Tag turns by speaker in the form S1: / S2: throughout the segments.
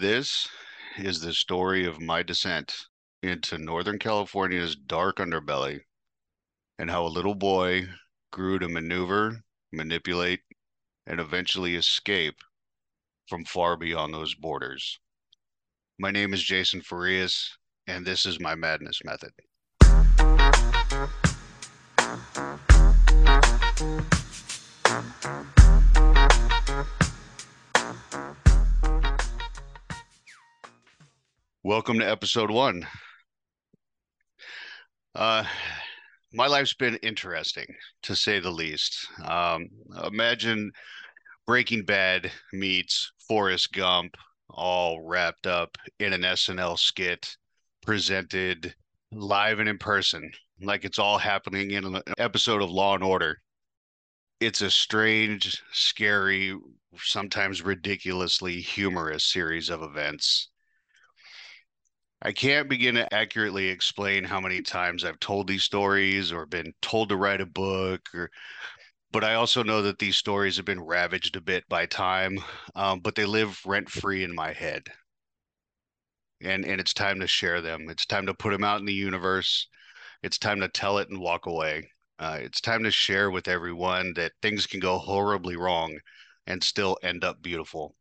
S1: This is the story of my descent into Northern California's dark underbelly and how a little boy grew to maneuver, manipulate, and eventually escape from far beyond those borders. My name is Jason Farias, and this is my madness method. Welcome to episode one. Uh, my life's been interesting to say the least. Um, imagine Breaking Bad meets Forrest Gump, all wrapped up in an SNL skit presented live and in person, like it's all happening in an episode of Law and Order. It's a strange, scary, sometimes ridiculously humorous series of events I can't begin to accurately explain how many times I've told these stories or been told to write a book or but I also know that these stories have been ravaged a bit by time, um, but they live rent free in my head. And and it's time to share them. It's time to put them out in the universe. It's time to tell it and walk away. Uh, it's time to share with everyone that things can go horribly wrong and still end up beautiful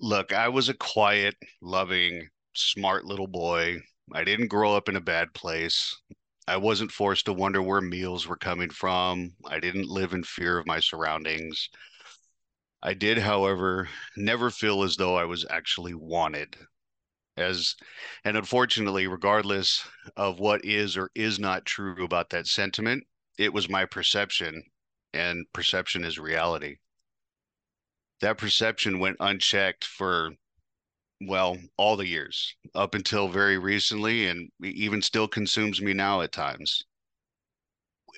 S1: look, I was a quiet, loving, smart little boy. I didn't grow up in a bad place. I wasn't forced to wonder where meals were coming from. I didn't live in fear of my surroundings. I did, however, never feel as though I was actually wanted. As and unfortunately, regardless of what is or is not true about that sentiment, it was my perception, and perception is reality that perception went unchecked for well all the years up until very recently and even still consumes me now at times.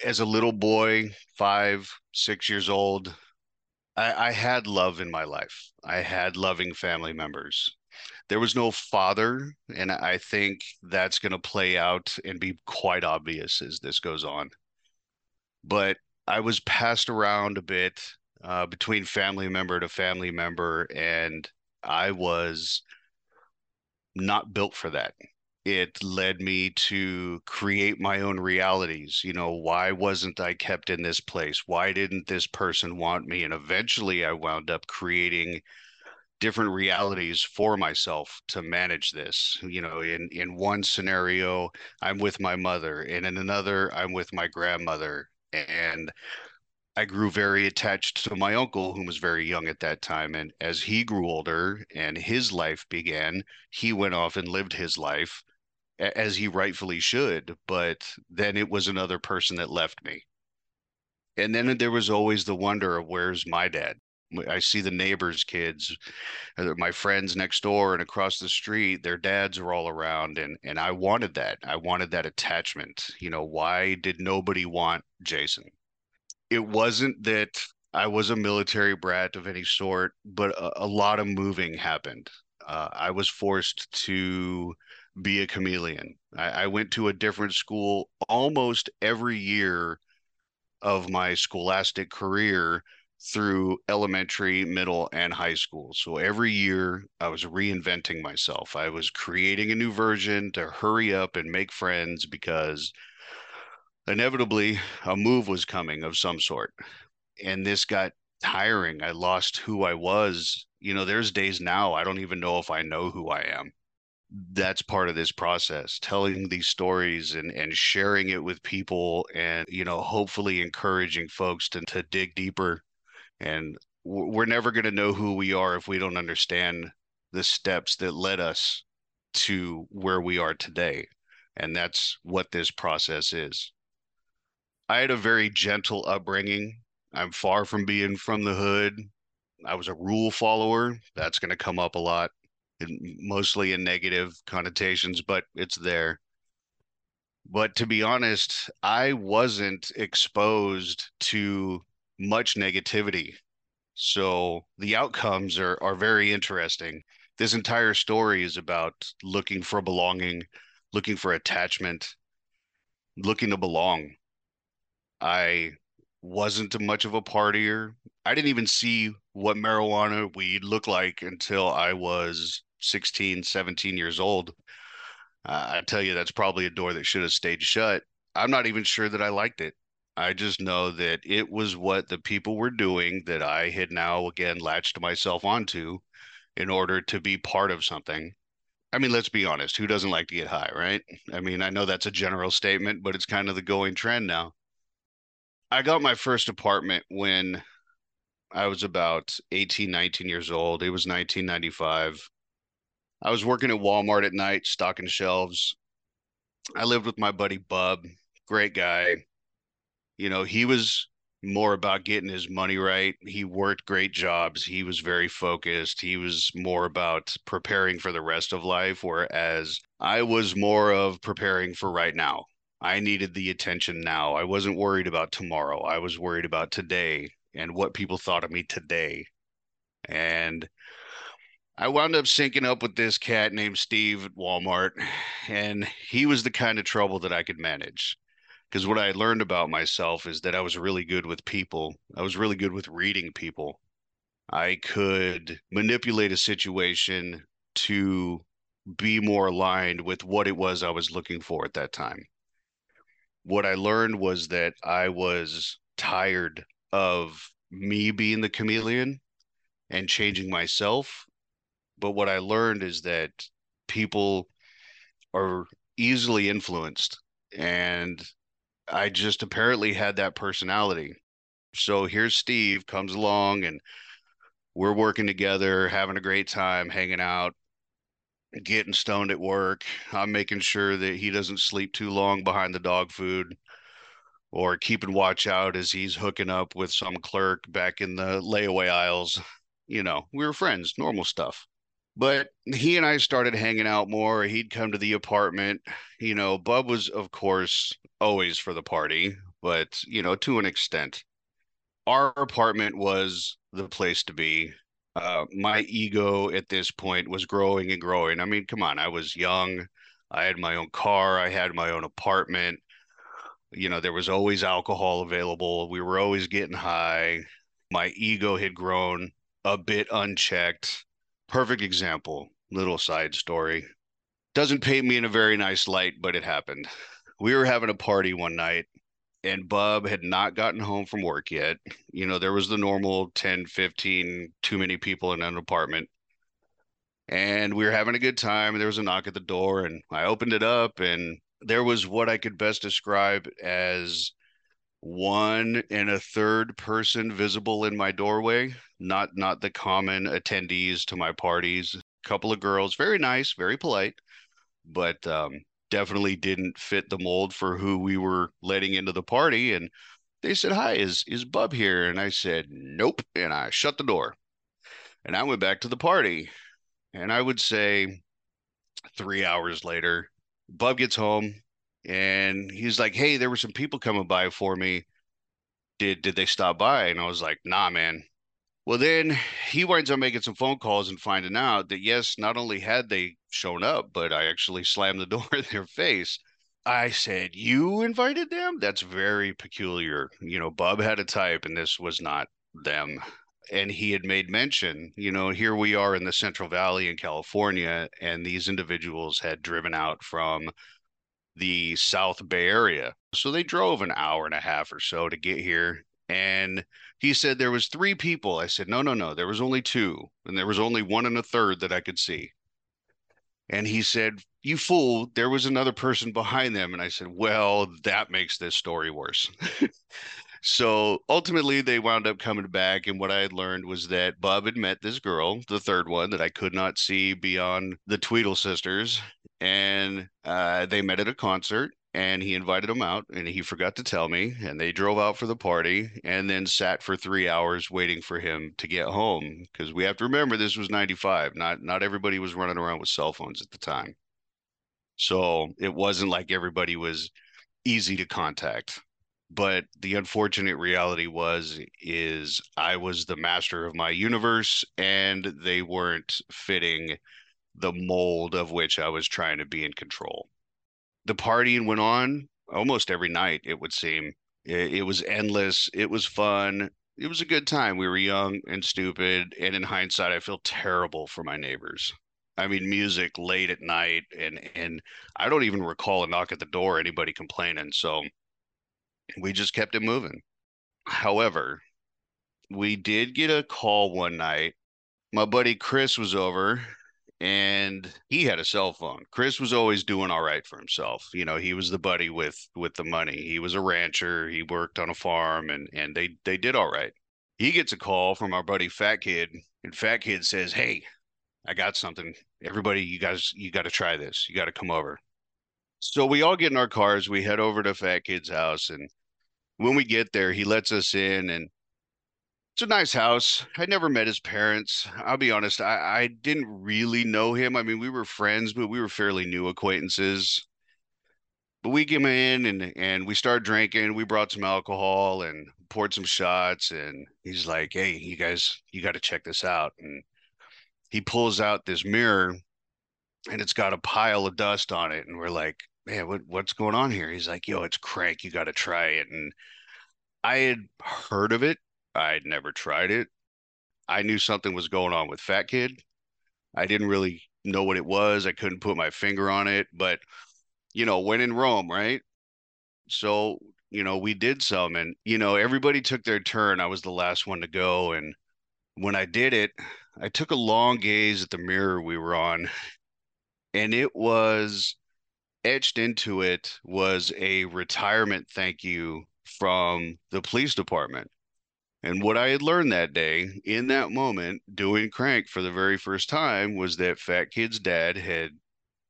S1: As a little boy five six years old I, I had love in my life. I had loving family members. There was no father and i think that's going to play out and be quite obvious as this goes on. But i was passed around a bit uh, between family member to family member, and I was not built for that. It led me to create my own realities. You know, why wasn't I kept in this place? Why didn't this person want me? And eventually I wound up creating different realities for myself to manage this you know in in one scenario i'm with my mother and in another i'm with my grandmother and I grew very attached to my uncle, who was very young at that time. And as he grew older and his life began, he went off and lived his life as he rightfully should. But then it was another person that left me. And then there was always the wonder of where's my dad? I see the neighbors' kids, uh, my friends next door and across the street, their dads are all around. And, and I wanted that. I wanted that attachment. You know, why did nobody want Jason? It wasn't that I was a military brat of any sort, but a, a lot of moving happened. Uh, I was forced to be a chameleon. I, I, went to a different school almost every year of my scholastic career through elementary, middle, and high school. So every year I was reinventing myself. I was creating a new version to hurry up and make friends because inevitably a move was coming of some sort. And this got tiring. I lost who I was. You know, there's days now I don't even know if I know who I am. That's part of this process, telling these stories and and sharing it with people and you know, hopefully encouraging folks to to dig deeper and we're never going to know who we are if we don't understand the steps that led us to where we are today. And that's what this process is. I had a very gentle upbringing. I'm far from being from the hood. I was a rule follower. That's going to come up a lot, mostly in negative connotations, but it's there. But to be honest, I wasn't exposed to much negativity. So the outcomes are, are very interesting. This entire story is about looking for belonging, looking for attachment, looking to belong I wasn't much of a partier. I didn't even see what marijuana weed looked like until I was 16, 17 years old. Uh, I tell you, that's probably a door that should have stayed shut. I'm not even sure that I liked it. I just know that it was what the people were doing that I had now again latched myself onto in order to be part of something. I mean, let's be honest, who doesn't like to get high, right? I mean, I know that's a general statement, but it's kind of the going trend now. I got my first apartment when I was about 18, 19 years old. It was 1995. I was working at Walmart at night, stocking shelves. I lived with my buddy Bub, great guy. You know, he was more about getting his money right. He worked great jobs. He was very focused. He was more about preparing for the rest of life, whereas I was more of preparing for right now. I needed the attention now. I wasn't worried about tomorrow. I was worried about today and what people thought of me today. And I wound up syncing up with this cat named Steve at Walmart, and he was the kind of trouble that I could manage because what I learned about myself is that I was really good with people. I was really good with reading people. I could manipulate a situation to be more aligned with what it was I was looking for at that time. What I learned was that I was tired of me being the chameleon and changing myself. But what I learned is that people are easily influenced and I just apparently had that personality. So here's Steve comes along and we're working together, having a great time, hanging out, getting stoned at work. I'm making sure that he doesn't sleep too long behind the dog food or keeping watch out as he's hooking up with some clerk back in the layaway aisles. You know, we were friends, normal stuff. But he and I started hanging out more. He'd come to the apartment. You know, Bub was, of course, always for the party, but, you know, to an extent. Our apartment was the place to be. Uh, my ego at this point was growing and growing. I mean, come on, I was young. I had my own car. I had my own apartment. You know, there was always alcohol available. We were always getting high. My ego had grown a bit unchecked perfect example. Little side story. Doesn't paint me in a very nice light, but it happened. We were having a party one night and Bub had not gotten home from work yet. You know, there was the normal 10, 15, too many people in an apartment. And we were having a good time. There was a knock at the door, and I opened it up, and there was what I could best describe as one and a third person visible in my doorway not not the common attendees to my parties a couple of girls very nice very polite but um, definitely didn't fit the mold for who we were letting into the party and they said hi is is bub here and i said nope and i shut the door and i went back to the party and i would say three hours later bub gets home and he's like, "Hey, there were some people coming by for me. Did did they stop by?" And I was like, "Nah, man." Well, then he winds up making some phone calls and finding out that yes, not only had they shown up, but I actually slammed the door in their face. I said, "You invited them? That's very peculiar." You know, Bub had a type, and this was not them. And he had made mention, you know, here we are in the Central Valley in California, and these individuals had driven out from the South Bay Area. So they drove an hour and a half or so to get here. And he said there was three people. I said, no, no, no. There was only two. And there was only one and a third that I could see. And he said, You fool, there was another person behind them. And I said, Well, that makes this story worse. so ultimately, they wound up coming back. And what I had learned was that Bub had met this girl, the third one that I could not see beyond the Tweedle sisters and uh, they met at a concert and he invited them out and he forgot to tell me and they drove out for the party and then sat for three hours waiting for him to get home because we have to remember this was 95 not not everybody was running around with cell phones at the time so it wasn't like everybody was easy to contact but the unfortunate reality was is i was the master of my universe and they weren't fitting the mold of which I was trying to be in control. The partying went on almost every night, it would seem. It, it was endless. It was fun. It was a good time. We were young and stupid. And in hindsight, I feel terrible for my neighbors. I mean, music late at night, and and I don't even recall a knock at the door, anybody complaining. So we just kept it moving. However, we did get a call one night. My buddy Chris was over and he had a cell phone. Chris was always doing all right for himself. You know, he was the buddy with with the money. He was a rancher. He worked on a farm and and they they did all right. He gets a call from our buddy Fat Kid and Fat Kid says, "Hey, I got something. Everybody, you guys you got to try this. You got to come over." So we all get in our cars, we head over to Fat Kid's house and when we get there, he lets us in and it's a nice house. I never met his parents. I'll be honest, I, I didn't really know him. I mean, we were friends, but we were fairly new acquaintances. But we came in and and we started drinking. We brought some alcohol and poured some shots. And he's like, "Hey, you guys, you got to check this out." And he pulls out this mirror, and it's got a pile of dust on it. And we're like, "Man, what what's going on here?" He's like, "Yo, it's crank. You got to try it." And I had heard of it I'd never tried it. I knew something was going on with Fat Kid. I didn't really know what it was. I couldn't put my finger on it, but you know, when in Rome, right? So, you know, we did some and you know, everybody took their turn. I was the last one to go and when I did it, I took a long gaze at the mirror we were on and it was etched into it was a retirement thank you from the police department. And what I had learned that day in that moment doing crank for the very first time was that Fat Kid's dad had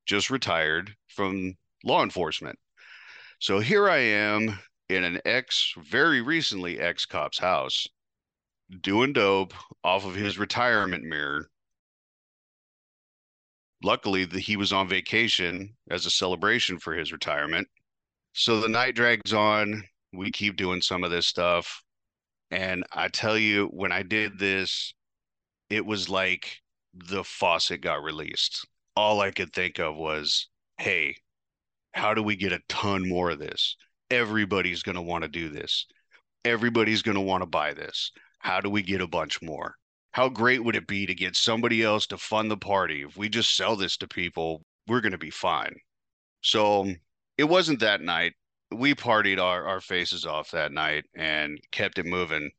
S1: just retired from law enforcement. So here I am in an ex, very recently ex cop's house doing dope off of his retirement mirror. Luckily, the, he was on vacation as a celebration for his retirement. So the night drags on. We keep doing some of this stuff and I tell you, when I did this, it was like the faucet got released. All I could think of was, hey, how do we get a ton more of this? Everybody's going to want to do this. Everybody's going to want to buy this. How do we get a bunch more? How great would it be to get somebody else to fund the party? If we just sell this to people, we're going to be fine. So it wasn't that night we partied our, our faces off that night and kept it moving.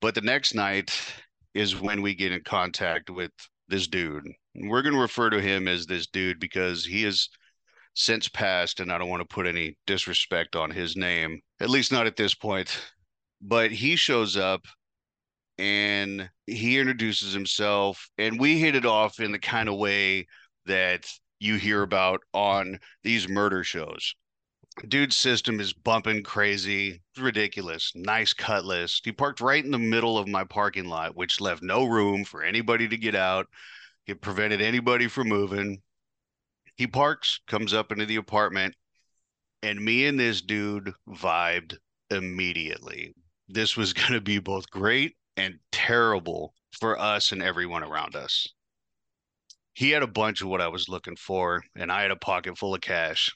S1: But the next night is when we get in contact with this dude. We're going to refer to him as this dude because he has since passed, and I don't want to put any disrespect on his name, at least not at this point. But he shows up and he introduces himself, and we hit it off in the kind of way that you hear about on these murder shows dude's system is bumping crazy. Ridiculous. Nice Cutlass. He parked right in the middle of my parking lot, which left no room for anybody to get out. It prevented anybody from moving. He parks, comes up into the apartment, and me and this dude vibed immediately. This was going to be both great and terrible for us and everyone around us. He had a bunch of what I was looking for, and I had a pocket full of cash.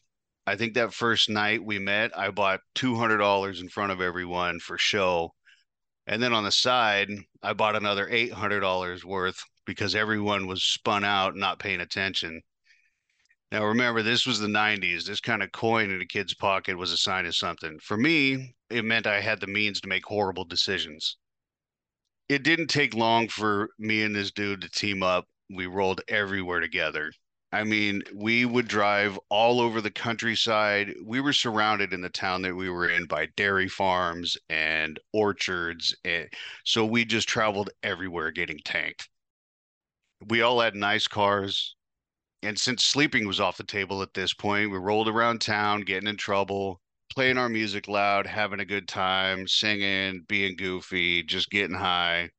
S1: I think that first night we met, I bought $200 in front of everyone for show. And then on the side, I bought another $800 worth because everyone was spun out, not paying attention. Now, remember, this was the 90s. This kind of coin in a kid's pocket was a sign of something. For me, it meant I had the means to make horrible decisions. It didn't take long for me and this dude to team up. We rolled everywhere together. I mean, we would drive all over the countryside. We were surrounded in the town that we were in by dairy farms and orchards. And so we just traveled everywhere getting tanked. We all had nice cars. And since sleeping was off the table at this point, we rolled around town, getting in trouble, playing our music loud, having a good time, singing, being goofy, just getting high,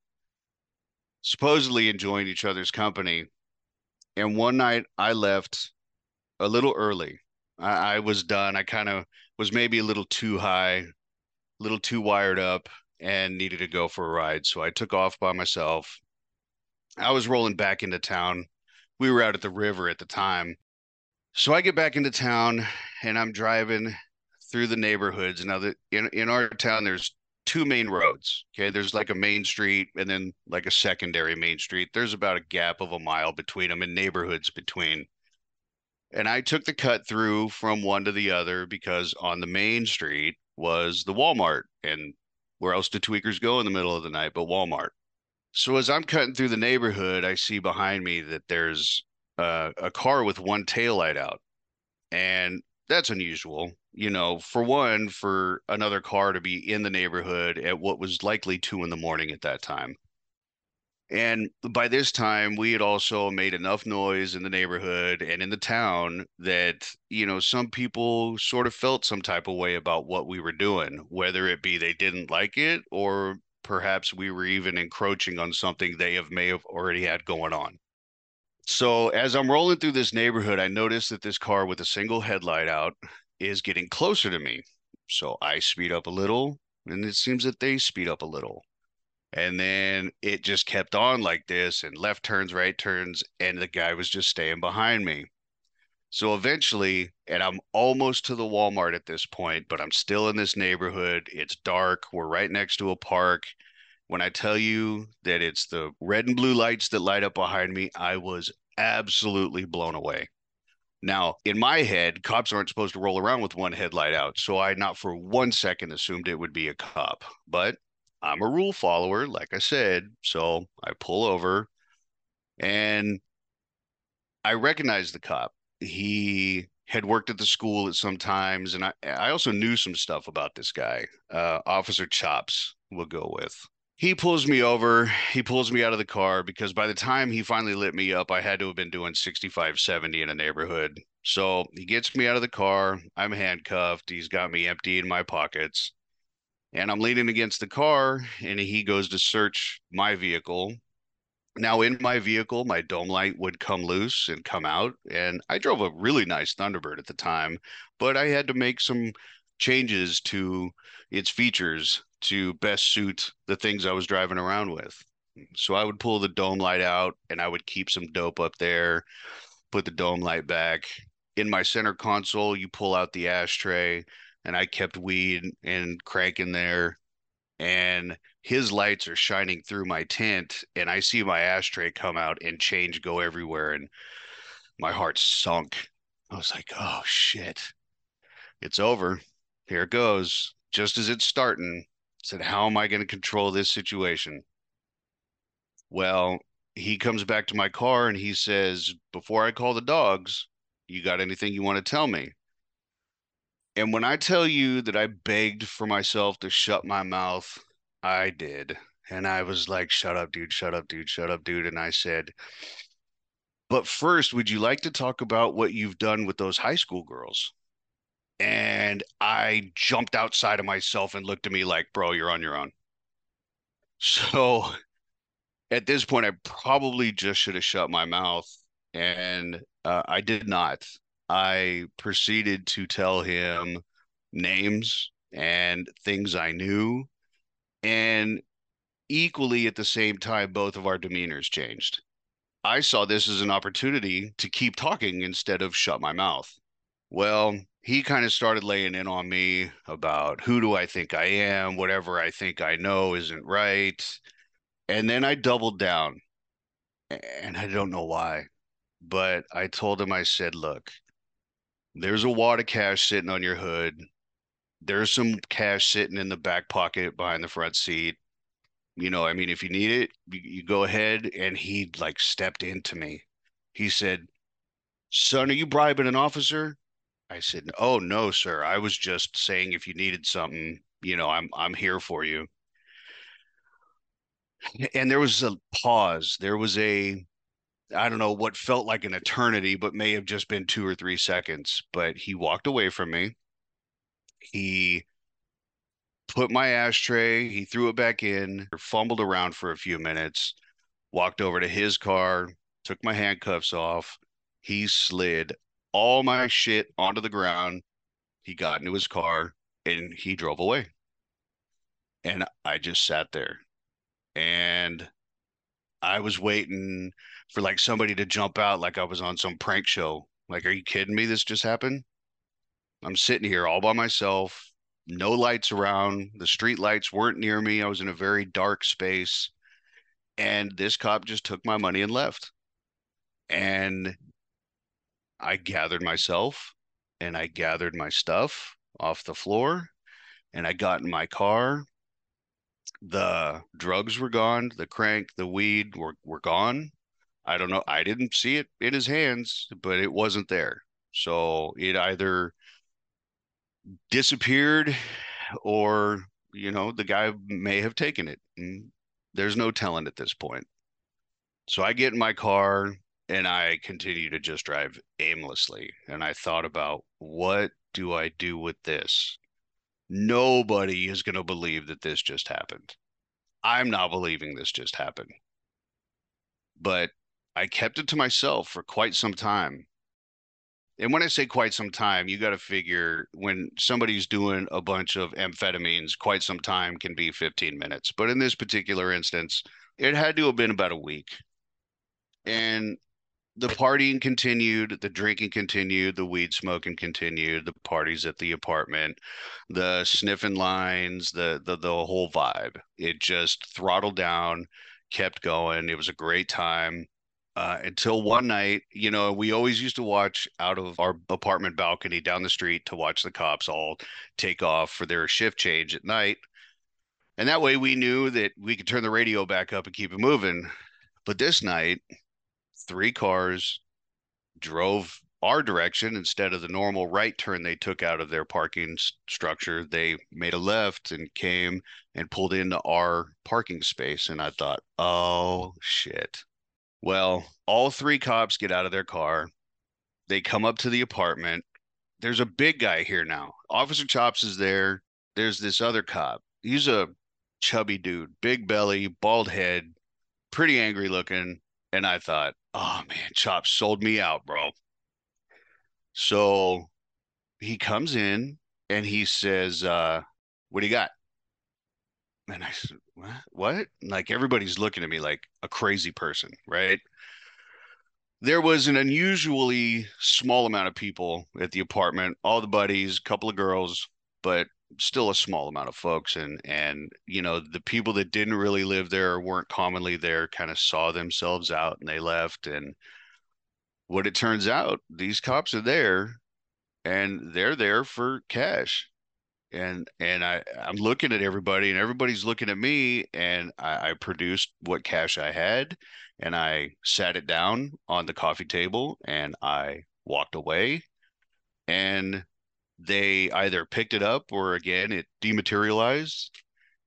S1: supposedly enjoying each other's company and one night I left a little early. I, I was done. I kind of was maybe a little too high, a little too wired up, and needed to go for a ride. So I took off by myself. I was rolling back into town. We were out at the river at the time. So I get back into town and I'm driving through the neighborhoods. Now that in in our town, there's two main roads. Okay, there's like a main street and then like a secondary main street. There's about a gap of a mile between them and neighborhoods between. And I took the cut through from one to the other because on the main street was the Walmart. And where else do tweakers go in the middle of the night but Walmart? So as I'm cutting through the neighborhood, I see behind me that there's uh, a car with one tail light out. And that's unusual. You know, for one, for another car to be in the neighborhood at what was likely two in the morning at that time. And by this time, we had also made enough noise in the neighborhood and in the town that, you know, some people sort of felt some type of way about what we were doing, whether it be they didn't like it or perhaps we were even encroaching on something they have may have already had going on. So as I'm rolling through this neighborhood, I notice that this car with a single headlight out is getting closer to me. So I speed up a little, and it seems that they speed up a little. And then it just kept on like this and left turns, right turns, and the guy was just staying behind me. So eventually, and I'm almost to the Walmart at this point, but I'm still in this neighborhood. It's dark. We're right next to a park. When I tell you that it's the red and blue lights that light up behind me, I was absolutely blown away. Now, in my head, cops aren't supposed to roll around with one headlight out. So I not for one second assumed it would be a cop. But I'm a rule follower, like I said. So I pull over and I recognize the cop. He had worked at the school at some times, and I, I also knew some stuff about this guy. Uh, Officer Chops, we'll go with. He pulls me over. He pulls me out of the car because by the time he finally lit me up, I had to have been doing 65, 70 in a neighborhood. So he gets me out of the car. I'm handcuffed. He's got me empty in my pockets and I'm leaning against the car, and he goes to search my vehicle. Now, in my vehicle, my dome light would come loose and come out, and I drove a really nice Thunderbird at the time, but I had to make some changes to its features to best suit the things I was driving around with. So I would pull the dome light out, and I would keep some dope up there, put the dome light back. In my center console, you pull out the ashtray and I kept weed and cranking there. And his lights are shining through my tent, and I see my ashtray come out and change go everywhere. And my heart sunk. I was like, oh shit, it's over. Here it goes. Just as it's starting, said, how am I going to control this situation? Well, he comes back to my car and he says, before I call the dogs, you got anything you want to tell me? And when I tell you that I begged for myself to shut my mouth, I did. And I was like, shut up, dude, shut up, dude, shut up, dude. And I said, but first, would you like to talk about what you've done with those high school girls? And I jumped outside of myself and looked at me like, bro, you're on your own. So at this point, I probably just should have shut my mouth. And uh, I did not. I proceeded to tell him names and things I knew. And equally at the same time, both of our demeanors changed. I saw this as an opportunity to keep talking instead of shut my mouth. Well, he kind of started laying in on me about who do I think I am? Whatever I think I know isn't right. And then I doubled down. And I don't know why, but I told him, I said, look, there's a wad of cash sitting on your hood. There's some cash sitting in the back pocket behind the front seat. You know, I mean, if you need it, you, you go ahead. And he like stepped into me. He said, Son, are you bribing an officer? I said, Oh no, sir. I was just saying if you needed something, you know, I'm I'm here for you. And there was a pause. There was a I don't know what felt like an eternity, but may have just been two or three seconds. But he walked away from me. He put my ashtray, he threw it back in, fumbled around for a few minutes, walked over to his car, took my handcuffs off. He slid all my shit onto the ground. He got into his car and he drove away. And I just sat there. And I was waiting for like somebody to jump out like I was on some prank show. Like, are you kidding me? This just happened. I'm sitting here all by myself, no lights around. The street lights weren't near me. I was in a very dark space. And this cop just took my money and left. And I gathered myself and I gathered my stuff off the floor and I got in my car. The drugs were gone, the crank, the weed were, were gone. I don't know. I didn't see it in his hands, but it wasn't there. So it either disappeared or, you know, the guy may have taken it. Mm, there's no telling at this point. So I get in my car and I continue to just drive aimlessly. And I thought about what do I do with this? Nobody is going to believe that this just happened. I'm not believing this just happened. But I kept it to myself for quite some time. And when I say quite some time, you got to figure when somebody's doing a bunch of amphetamines, quite some time can be 15 minutes. But in this particular instance, it had to have been about a week. And the partying continued, the drinking continued, the weed smoking continued, the parties at the apartment, the sniffing lines, the the the whole vibe. It just throttled down, kept going. It was a great time. Uh, until one night, you know, we always used to watch out of our apartment balcony down the street to watch the cops all take off for their shift change at night. And that way we knew that we could turn the radio back up and keep it moving. But this night, three cars drove our direction instead of the normal right turn they took out of their parking structure. They made a left and came and pulled into our parking space. And I thought, oh shit. Well, all three cops get out of their car. They come up to the apartment. There's a big guy here now. Officer Chops is there. There's this other cop. He's a chubby dude, big belly, bald head, pretty angry looking. And I thought, oh man, Chop sold me out, bro. So he comes in and he says, uh, what do you got? And I said, what? What? Like everybody's looking at me like a crazy person, right? There was an unusually small amount of people at the apartment, all the buddies, a couple of girls, but still a small amount of folks and and you know the people that didn't really live there or weren't commonly there kind of saw themselves out and they left and what it turns out these cops are there and they're there for cash and and I I'm looking at everybody and everybody's looking at me and I, I produced what cash I had and I sat it down on the coffee table and I walked away and they either picked it up or again it dematerialized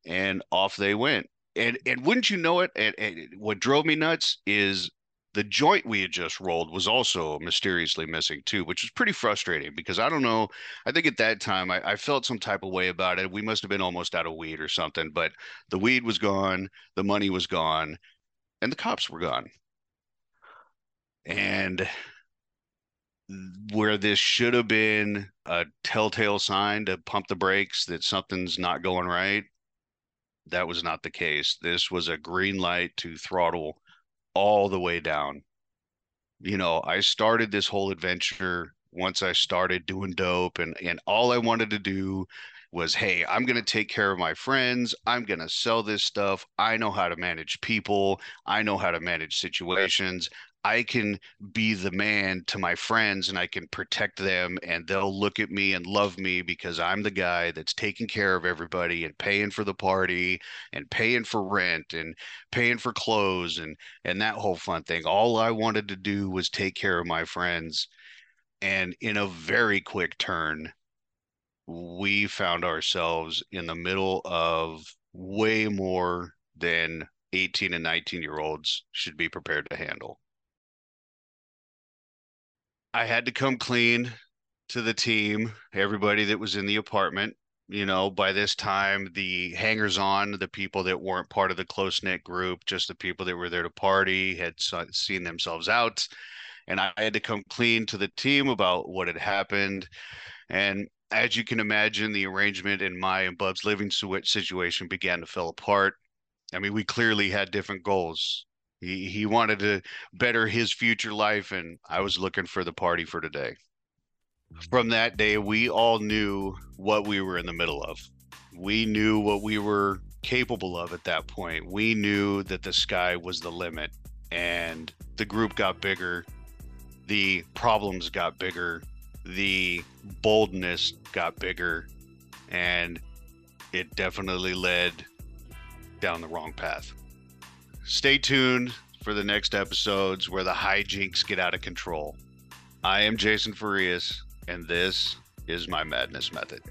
S1: and off they went. And and wouldn't you know it and, and, what drove me nuts is the joint we had just rolled was also mysteriously missing too which was pretty frustrating because i don't know i think at that time I, I felt some type of way about it. We must have been almost out of weed or something but the weed was gone the money was gone and the cops were gone. And where this should have been a telltale sign to pump the brakes that something's not going right, that was not the case. This was a green light to throttle all the way down. You know, I started this whole adventure once I started doing dope and and all I wanted to do was hey, I'm going to take care of my friends. I'm going to sell this stuff. I know how to manage people. I know how to manage situations. I can be the man to my friends and I can protect them and they'll look at me and love me because I'm the guy that's taking care of everybody and paying for the party and paying for rent and paying for clothes and and that whole fun thing. All I wanted to do was take care of my friends and in a very quick turn we found ourselves in the middle of way more than 18 and 19 year olds should be prepared to handle. I had to come clean to the team, everybody that was in the apartment. You know, by this time, the hangers on, the people that weren't part of the close knit group, just the people that were there to party, had seen themselves out. And I had to come clean to the team about what had happened. And as you can imagine, the arrangement in my and Bub's living situation began to fall apart. I mean, we clearly had different goals. He he wanted to better his future life, and I was looking for the party for today. from that day, we all knew what we were in the middle of. We knew what we were capable of at that point. We knew that the sky was the limit, and the group got bigger, the problems got bigger, the boldness got bigger, and it definitely led down the wrong path. Stay tuned for the next episodes where the hijinks get out of control. I am Jason Farias, and this is my madness method.